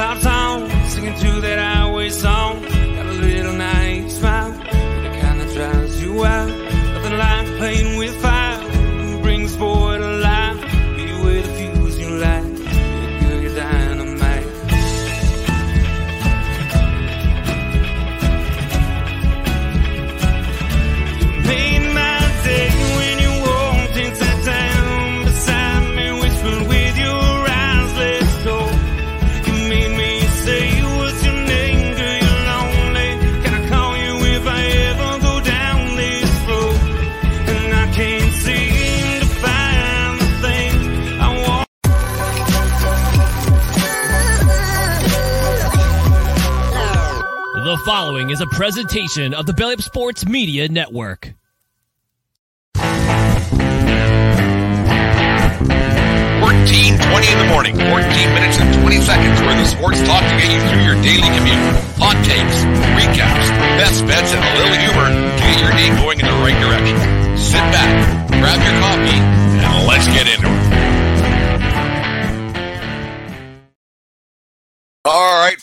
clouds on, singing to that highway song. Following is a presentation of the Belly Up Sports Media Network. Fourteen twenty in the morning, 14 minutes and 20 seconds worth of sports talk to get you through your daily commute. Hot takes, recaps, best bets, and a little humor to get your day going in the right direction. Sit back, grab your coffee,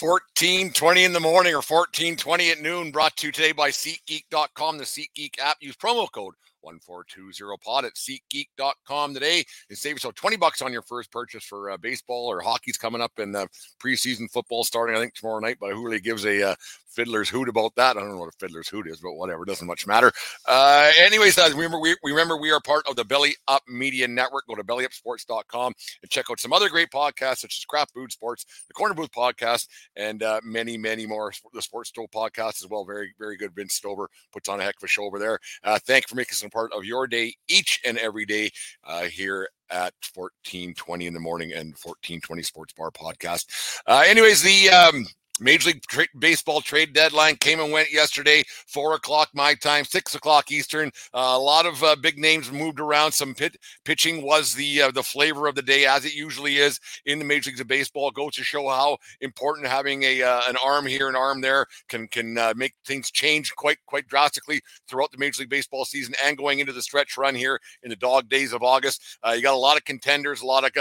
1420 in the morning or 1420 at noon, brought to you today by SeatGeek.com, the SeatGeek app. Use promo code 1420pod at SeatGeek.com today and save yourself 20 bucks on your first purchase for uh, baseball or hockey's coming up and uh, preseason football starting, I think, tomorrow night. But who really gives a uh, fiddler's hoot about that? I don't know what a fiddler's hoot is, but whatever, doesn't much matter. Uh, anyways, uh, remember, we, remember we are part of the Belly Up Media Network. Go to bellyupsports.com and check out some other great podcasts such as Craft Food Sports, the Corner Booth Podcast, and uh, many, many more. The Sports Stove Podcast as well. Very, very good. Vince Stover puts on a heck of a show over there. Uh, thank you for making some part of your day each and every day uh, here at 1420 in the morning and 1420 Sports Bar Podcast. Uh, anyways, the um, Major League tra- Baseball trade deadline came and went yesterday, four o'clock my time, six o'clock Eastern. Uh, a lot of uh, big names moved around. Some pit- pitching was the uh, the flavor of the day, as it usually is in the Major Leagues of Baseball. Goes to show how important having a uh, an arm here, an arm there, can can uh, make things change quite quite drastically throughout the Major League Baseball season and going into the stretch run here in the dog days of August. Uh, you got a lot of contenders, a lot of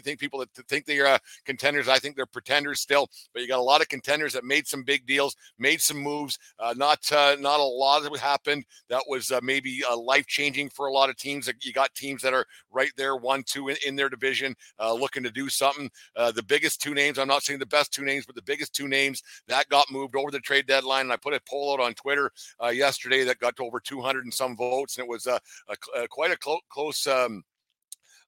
think people that think they're uh, contenders. I think they're pretenders still, but you got a lot of contenders that made some big deals, made some moves. Uh, not uh, not a lot that happened that was maybe life changing for a lot of teams. You got teams that are right there, one, two in, in their division, looking to do something. The biggest two names, I'm not saying the best two names, but the biggest two names that got moved over the trade deadline. And I put a poll out on Twitter uh, yesterday that got to over 200 and some votes, and it was uh, a, a, quite a clo- close. Um,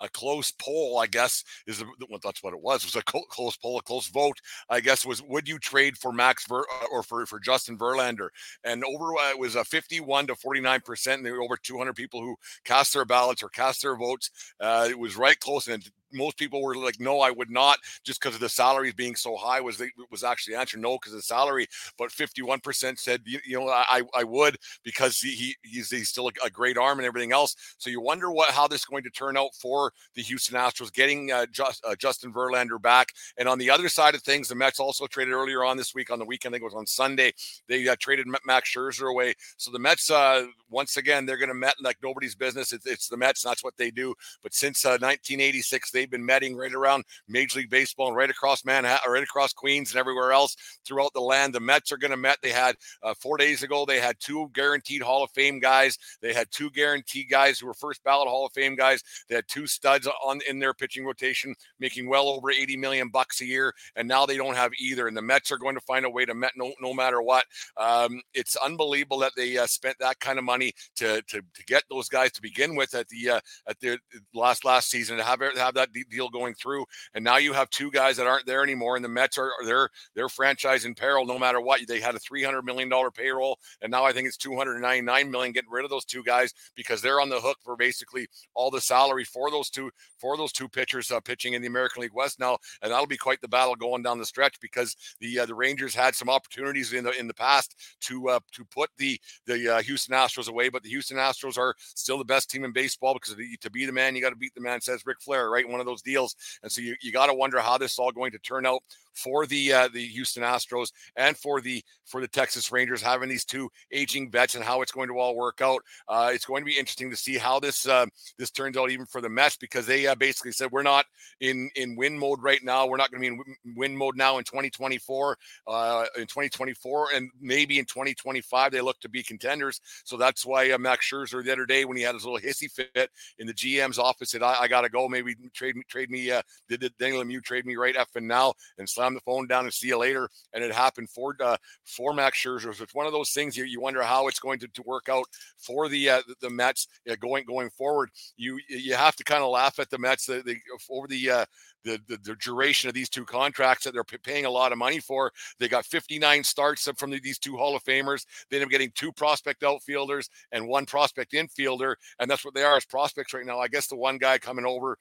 a close poll, I guess, is well, that's what it was. It was a close poll, a close vote, I guess, was would you trade for Max Ver uh, or for, for Justin Verlander? And over uh, it was a 51 to 49 percent. There were over 200 people who cast their ballots or cast their votes. Uh, it was right close, and most people were like, "No, I would not," just because of the salaries being so high. Was the, was actually the answer no because of the salary, but 51 percent said, you, you, know, I I would because he, he he's, he's still a, a, great arm and everything else. So you wonder what how this is going to turn out for the Houston Astros getting uh, just, uh, Justin Verlander back. And on the other side of things, the Mets also traded earlier on this week on the weekend. I think it was on Sunday. They uh, traded Max Scherzer away. So the Mets uh, once again they're going to met like nobody's business. It's, it's the Mets. That's what they do. But since 1986, they've been metting right around Major League Baseball and right across Manhattan, right across Queens and everywhere else throughout the land. The Mets are going to met. They had uh, four days ago. They had two guaranteed Hall of Fame guys. They had two guaranteed guys who were first ballot Hall of Fame guys. They had two studs on in their pitching rotation, making well over 80 million bucks a year. And now they don't have either. And the Mets are going to find a way to met no, no matter what. Um, it's unbelievable that they uh, spent that kind of money to, to to get those guys to begin with at the uh, at the last last season to have have that deal going through. And now you have two guys that aren't there anymore, and the Mets are their their franchise in peril no matter what. They had a 300 million dollar payroll, and now I think it's 299 million. Getting rid of those two guys because they're on the hook for basically all the salary for those two for those two pitchers uh, pitching in the American League West now, and that'll be quite the battle going down the stretch because the uh, the Rangers had some opportunities in the in the past to uh, to put the the uh, Houston Astros away, but the Houston Astros are still the best team in baseball because to be the man, you got to beat the man. Says Ric Flair, right? One one of those deals. And so you, you got to wonder how this is all going to turn out for the uh, the Houston Astros and for the for the Texas Rangers having these two aging vets and how it's going to all work out. Uh, it's going to be interesting to see how this uh, this turns out even for the Mets because they uh, basically said we're not in in win mode right now. We're not going to be in win mode now in 2024, uh, in 2024, and maybe in 2025 they look to be contenders. So that's why uh, Max Scherzer the other day when he had his little hissy fit in the GM's office said I, I got to go. Maybe trade me trade me. Uh, did the Daniel Lemieux trade me right effing now and slam the phone down and see you later? And it happened for uh, for Max Scherzer. It's one of those things you, you wonder how it's going to, to work out for the uh, the Mets uh, going going forward. You you have to kind of laugh at the Mets the, the, over the uh, the, the, the duration of these two contracts that they're paying a lot of money for. They got 59 starts from these two Hall of Famers. They end up getting two prospect outfielders and one prospect infielder, and that's what they are as prospects right now. I guess the one guy coming over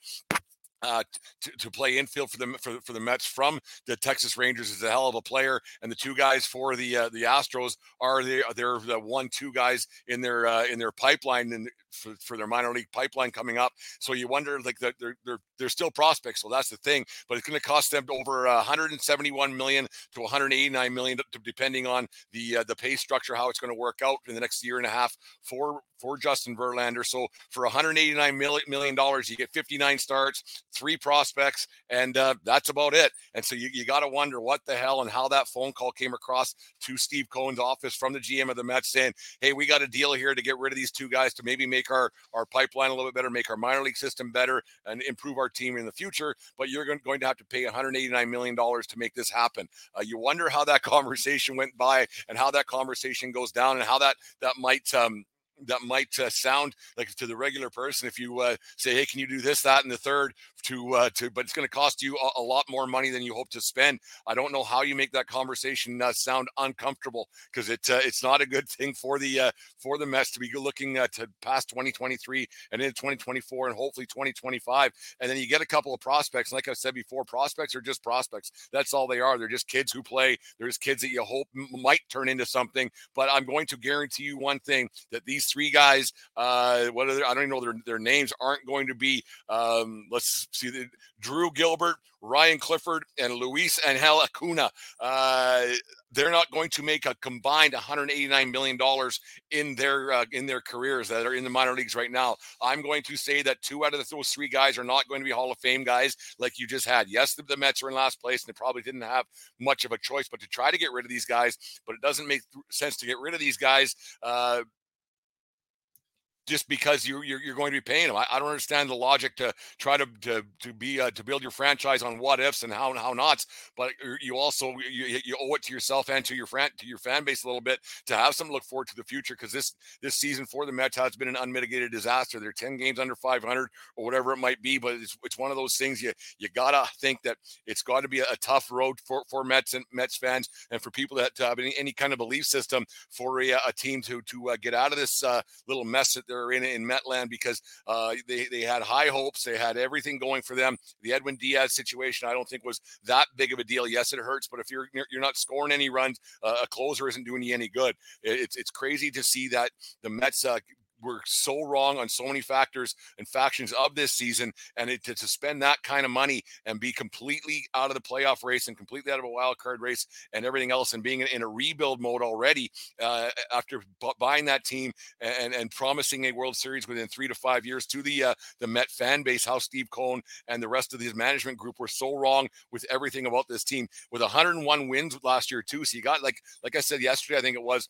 uh, to, to play infield for the for, for the Mets from the Texas Rangers is a hell of a player, and the two guys for the uh, the Astros are the they're the one two guys in their uh, in their pipeline and for, for their minor league pipeline coming up. So you wonder like they're they're they're still prospects, so that's the thing. But it's going to cost them over 171 million to 189 million, depending on the uh, the pay structure, how it's going to work out in the next year and a half for for Justin Verlander. So for 189 million dollars, you get 59 starts, three prospects, and uh, that's about it. And so you, you got to wonder what the hell and how that phone call came across to Steve Cohen's office from the GM of the Mets saying, "Hey, we got a deal here to get rid of these two guys to maybe make our our pipeline a little bit better, make our minor league system better, and improve our team in the future. But you're going, going to have to pay 189 million dollars to make this happen." Uh, you wonder how that conversation went by and how that conversation goes down and how that that might um, that might uh, sound like to the regular person if you uh, say hey can you do this that and the third to uh, to but it's going to cost you a, a, lot more money than you hope to spend. I don't know how you make that conversation uh, sound uncomfortable because it uh, it's not a good thing for the uh, for the Mets to be looking to past 2023 and into 2024 and hopefully 2025 and then you get a couple of prospects like i said before prospects are just prospects. That's all they are. They're just kids who play. They're just kids that you hope might turn into something but i'm going to guarantee you one thing that these three guys, uh, what are they, I don't even know their, their names, aren't going to be, um, let's see, the, Drew Gilbert, Ryan Clifford, and Luis Angel Acuna. Uh, they're not going to make a combined 189 million dollars in their uh, in their careers that are in the minor leagues right now. I'm going to say that two out of those three guys are not going to be Hall of Fame guys like you just had. Yes, the, the Mets are in last place and they probably didn't have much of a choice, but to try to get rid of these guys, but it doesn't make sense to get rid of these guys uh, just because you're, you're, you're going to be paying them. I, I, don't understand the logic to try to to to be uh, to build your franchise on what ifs and how how nots. But you also you, you owe it to yourself and to your fan to your fan base a little bit to have to look forward to the future because this this season for the Mets has been an unmitigated disaster. They're ten games under 500 or whatever it might be, but it's, it's one of those things you you gotta think that it's got to be a, a, tough road for for Mets and Mets fans and for people that have any, any kind of belief system for a, a team to to uh, get out of this uh, little mess that they're in in Metland because uh, they they had high hopes. They had everything going for them. The Edwin Diaz situation, I don't think was that big of a deal. Yes, it hurts, but if you're you're not scoring any runs, uh, a closer isn't doing you any good. It's it's crazy to see that the Mets uh, we're so wrong on so many factors and factions of this season, and it, to, to spend that kind of money and be completely out of the playoff race and completely out of a wild card race and everything else, and being in, in a rebuild mode already uh, after b- buying that team and, and promising a World Series within three to five years to the uh, the Met fan base, how Steve Cohen and the rest of his management group were so wrong with everything about this team with 101 wins last year too. So you got like like I said yesterday, I think it was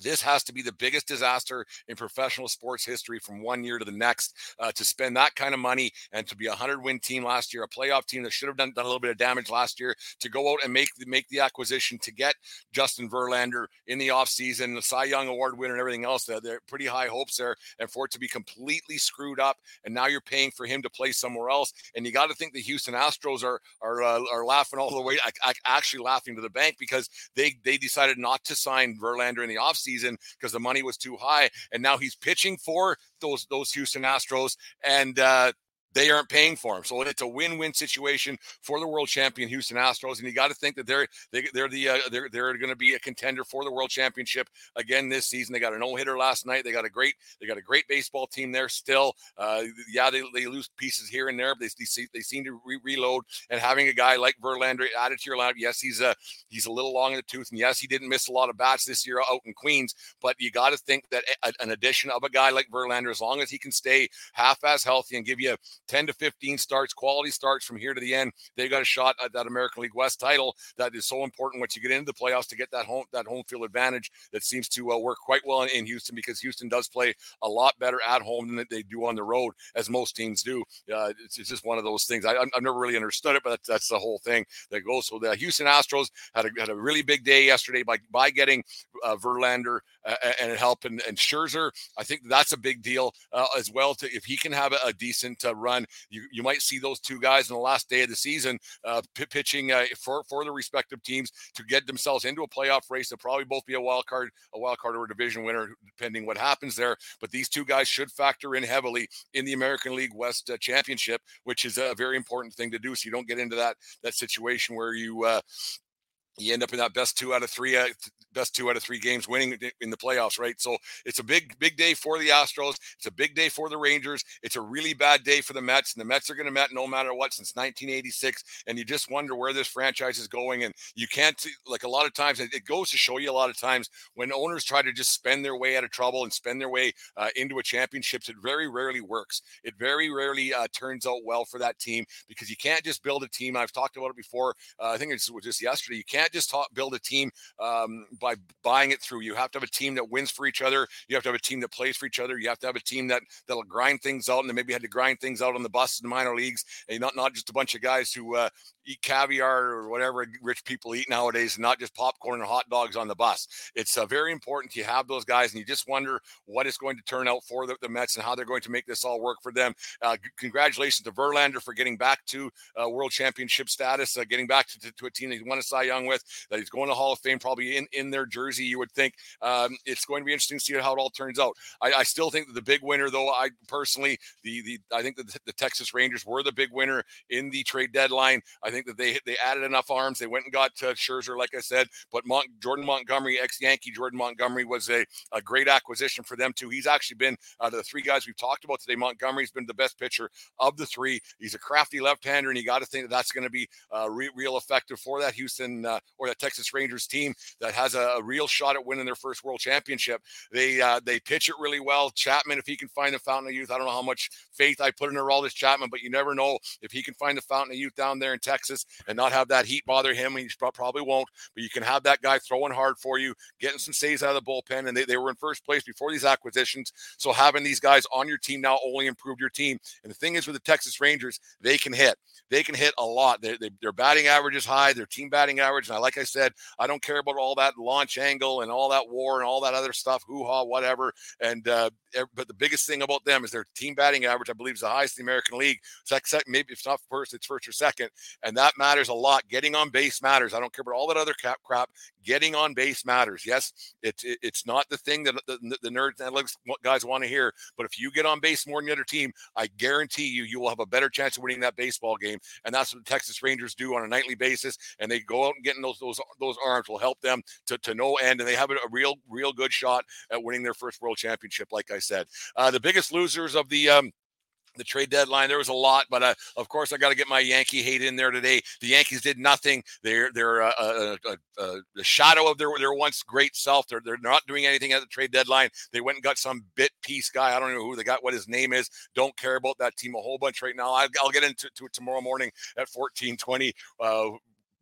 this has to be the biggest disaster in professional sports history from one year to the next uh, to spend that kind of money and to be a 100 win team last year, a playoff team that should have done, done a little bit of damage last year, to go out and make the, make the acquisition to get Justin Verlander in the offseason, the Cy Young Award winner, and everything else. They're, they're pretty high hopes there, and for it to be completely screwed up, and now you're paying for him to play somewhere else. And you got to think the Houston Astros are are uh, are laughing all the way, actually laughing to the bank because they they decided not to sign Verlander in the offseason season because the money was too high. And now he's pitching for those those Houston Astros, and uh, they aren't paying for him. So it's a win-win situation for the world champion Houston Astros, and you got to think that they're they, they're the uh, they're they're going to be a contender for the world championship again this season. They got a no-hitter last night. They got a great they got a great baseball team there still. Uh, yeah, they, they lose pieces here and there, but they they, they seem to re- reload. And having a guy like Verlander added to your lineup, yes, he's a he's a little long in the tooth, and yes, he didn't miss a lot of bats this year out in Queens. But you got to think that a, an addition of a guy like Verlander, as long as he can stay half as healthy and give you 10 to 15 starts, quality starts from here to the end, they got a shot at that American League West title. That is so important once you get into the playoffs to get that home that home field advantage. That seems to uh, work quite well in, in, Houston because Houston does play a lot better at home than they do on the road, as most teams do. Uh, it's, it's, just one of those things. I, have never really understood it, but that's, that's, the whole thing that goes. So the Houston Astros had a, had a really big day yesterday by by getting uh, Verlander uh, and help and, and Scherzer. I think that's a big deal uh, as well. To if he can have a, a decent uh, run, you, you might see those two guys in the last day of the season uh, p- pitching uh, for for the respective teams to get themselves into a playoff race. They'll probably both be a wild card, a wild card or a division winner, depending what happens there. But these two guys should factor in heavily in the American League West uh, Championship, which is a very important thing to do. So you don't get into that that situation where you you end up in that best two out of three uh, best two out of three games winning in the playoffs right? So it's a big big day for the astros it's a big day for the rangers it's a really bad day for the mets and the mets are going to met no matter what since 1986 and you just wonder where this franchise is going and you can't like a lot of times it goes to show you a lot of times when owners try to just spend their way out of trouble and spend their way uh, into a championships it very rarely works. It very rarely uh, turns out well for that team because you can't just build a team i've talked about it before uh, i think it was just yesterday you can't just talk, build a team um, by buying it through. You have to have a team that wins for each other. You have to have a team that plays for each other. You have to have a team that that'll grind things out, and they maybe had to grind things out on the bus in the minor leagues, and not not just a bunch of guys who uh, eat caviar or whatever rich people eat nowadays, and not just popcorn and hot dogs on the bus. It's uh, very important to have those guys, and you just wonder what is going to turn out for the, the Mets and how they're going to make this all work for them. Uh, congratulations to Verlander for getting back to uh, World Championship status, uh, getting back to, to, to, a team that he won a Cy Young with, that he's going to Hall of Fame, probably in, in their jersey. You would think um, it's going to be interesting to see how it all turns out. I, I, still think that the big winner, though, I personally, the the I think that the, the Texas Rangers were the big winner in the trade deadline. I think that they they added enough arms. They went and got uh, Scherzer, like I said, but Jordan Montgomery, ex Yankee Jordan Montgomery, was a, a great acquisition for them too. He's actually been uh, the three guys we've talked about today. Montgomery's been the best pitcher of the three. He's a crafty left-hander, and you got to think that that's going to be uh, re- real effective for that Houston uh, or that Texas Rangers team that has a, a, real shot at winning their first World Championship. They uh, they pitch it really well. Chapman, if he can find the fountain of youth, I don't know how much faith I put in Aroldis Chapman, but you never know if he can find the fountain of youth down there in Texas and not have that heat bother him. He probably won't, but you can have that guy throwing hard for you, getting some saves out of the bullpen, and they, they were in first place before these acquisitions. So having these guys on your team now only improved your team. And the thing is with the Texas Rangers, they can hit. They can hit a lot. They, they, their batting average is high. Their team batting average, and like I said, I don't care about all that launch angle and all that war and all that other stuff, hoo ha, whatever. And uh, but the biggest thing about them is their team batting average. I believe is the highest in the American League. Second, maybe if it's not first, it's first or second, and that matters a lot. Getting on base matters. I don't care about all that other crap. Getting on base matters. Yes, it's it's not the thing that the, the nerds analytics guys want to hear, but if you get on base more than the other team, I guarantee you you will have a better chance of winning that baseball game. And that's what the Texas Rangers do on a nightly basis. And they go out and getting those those those arms will help them to, to no end, and they have a, a real real good shot at winning their first World Championship. Like I said, uh, the biggest losers of the um, the trade deadline. There was a lot, but uh, of course, I got to get my Yankee hate in there today. The Yankees did nothing. They're they're uh, uh, uh the shadow of their their once great self. They're they're not doing anything at the trade deadline. They went and got some bit piece guy. I don't know who they got. What his name is. Don't care about that team a whole bunch right now. I, will get into it tomorrow morning at fourteen twenty uh,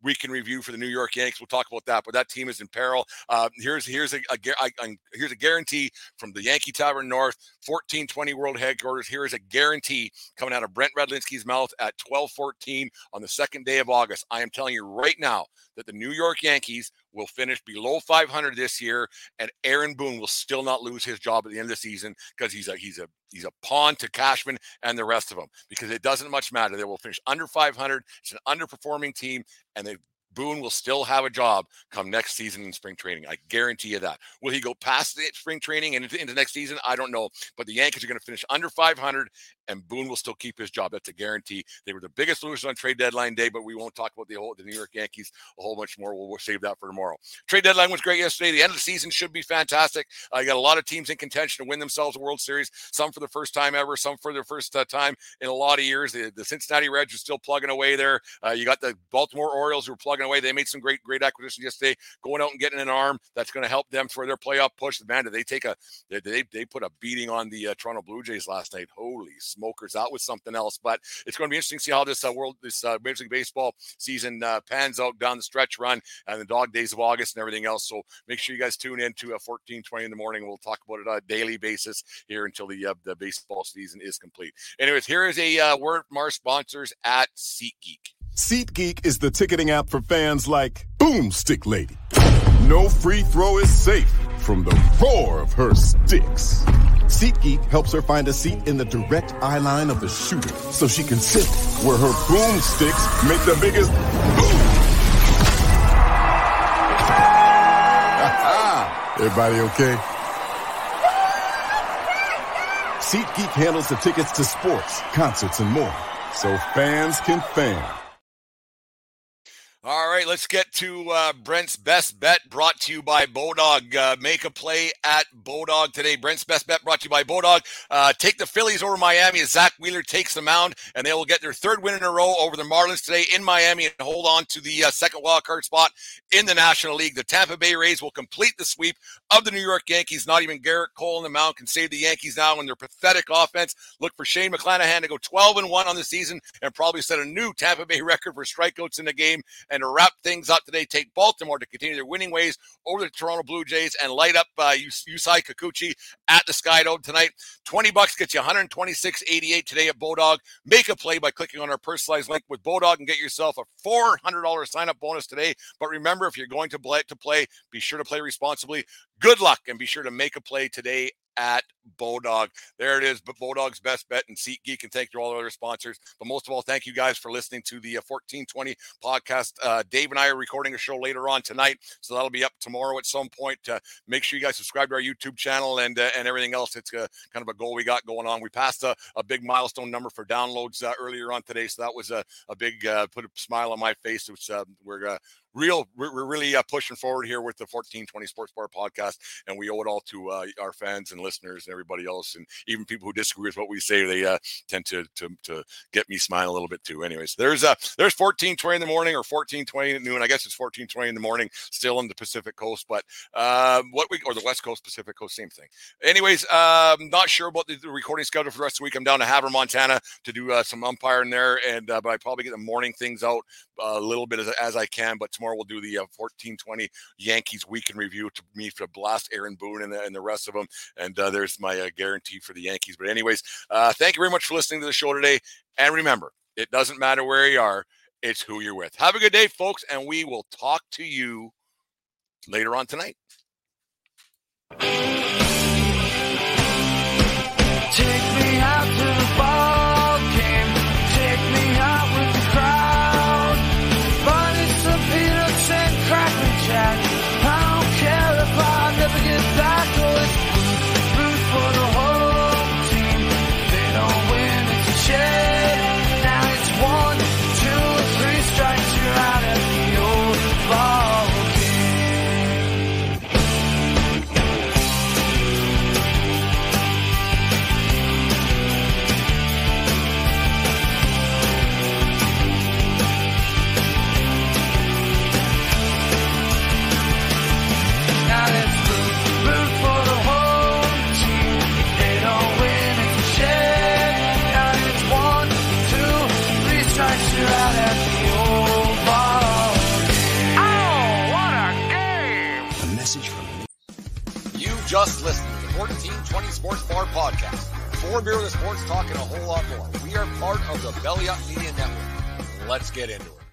week in review for the New York Yankees. We'll talk about that, but that team is in peril. Uh, here's here's a, a, a, here's a guarantee from the Yankee Tavern North, 1420 World Headquarters. Here is a guarantee coming out of Brent Redlinski's mouth at 1214 on the second day of August. I am telling you right now that the New York Yankees will finish below 500 this year, and Aaron Boone will still not lose his job at the end of the season because he's a he's a he's a pawn to Cashman and the rest of them because it doesn't much matter. They will finish under 500. It's an underperforming team, and they Boone will still have a job come next season in spring training. I guarantee you that. Will he go past the spring training and into, into next season? I don't know. But the Yankees are going to finish under 500, and Boone will still keep his job. That's a guarantee. They were the biggest losers on trade deadline day, but we won't talk about the whole the New York Yankees a whole bunch more. We'll, we'll save that for tomorrow. Trade deadline was great yesterday. The end of the season should be fantastic. Uh, got a lot of teams in contention to win themselves a World Series. Some for the first time ever. Some for their first uh, time in a lot of years. The, the Cincinnati Reds are still plugging away there. Uh, you got the Baltimore Orioles who are plugging away. They made some great great acquisitions yesterday, going out and getting an arm that's going to help them for their playoff push. Man, did they take a they they, they put a beating on the uh, Toronto Blue Jays last night? Holy smokers, that was something else. But it's going to be interesting to see how this uh, world this uh, Major League Baseball season uh, pans out down the stretch run and the dog days of August and everything else. So make sure you guys tune in to a 1420 in the morning. We'll talk about it on a daily basis here until the uh, the baseball season is complete. Anyways, here is a uh, word from our sponsors at SeatGeek. SeatGeek is the ticketing app for fans like Boomstick Lady. No free throw is safe from the roar of her sticks. SeatGeek helps her find a seat in the direct eye line of the shooter so she can sit where her boomsticks make the biggest boom. Everybody okay? SeatGeek handles the tickets to sports, concerts, and more so fans can fan. All right, let's get to uh, Brent's best bet brought to you by Bodog. Uh, make a play at Bodog today. Brent's best bet brought to you by Bodog. Uh, take the Phillies over Miami as Zack Wheeler takes the mound, and they will get their third win in a row over the Marlins today in Miami and hold on to the uh, second wild card spot in the National League. The Tampa Bay Rays will complete the sweep of the New York Yankees. Not even Gerrit Cole in the mound can save the Yankees now in their pathetic offense. Look for Shane McClanahan to go 12 and 1 on the season and probably set a new Tampa Bay record for strikeouts in the game. And to wrap things up today, take Baltimore to continue their winning ways over the Toronto Blue Jays and light up uh, Yusei Kikuchi at the Sky Dome tonight. 20 bucks gets you 126.88 today at Bodog. Make a play by clicking on our personalized link with Bodog and get yourself a $400 sign up bonus today. But remember, if you're going to play, to play, be sure to play responsibly. Good luck and be sure to make a play today at Bodog. There it is, but Bodog's best bet and SeatGeek. And thank you to all our other sponsors. But most of all, thank you guys for listening to the 1420 uh, podcast. Uh, Dave and I are recording a show later on tonight, so that'll be up tomorrow at some point. Uh, make sure you guys subscribe to our YouTube channel and uh, and everything else. It's a, kind of a goal we got going on. We passed a, a big milestone number for downloads uh, earlier on today, so that was a, a big uh, put a smile on my face. It's, we're real we're, really uh, pushing forward here with the 1420 sports bar podcast and we owe it all to uh, our fans and listeners and everybody else and even people who disagree with what we say they uh, tend to, to to get me smiling a little bit too. Anyways there's uh there's 1420 in the morning or 1420 at noon. I guess it's 1420 in the morning still on the pacific coast but uh, what we or the west coast pacific coast same thing. Anyways um not sure about the, the, recording schedule for the rest of the week. I'm down to havre montana to do uh, some umpiring there and uh, but i probably get the morning things out a little bit as, as i can but tomorrow we'll do the uh, 1420 Yankees week in review to me to blast Aaron Boone and the, and the rest of them. And uh, there's my uh, guarantee for the Yankees. But, anyways, uh, thank you very much for listening to the show today. And remember, it doesn't matter where you are, it's who you're with. Have a good day, folks, and we will talk to you later on tonight. get into her.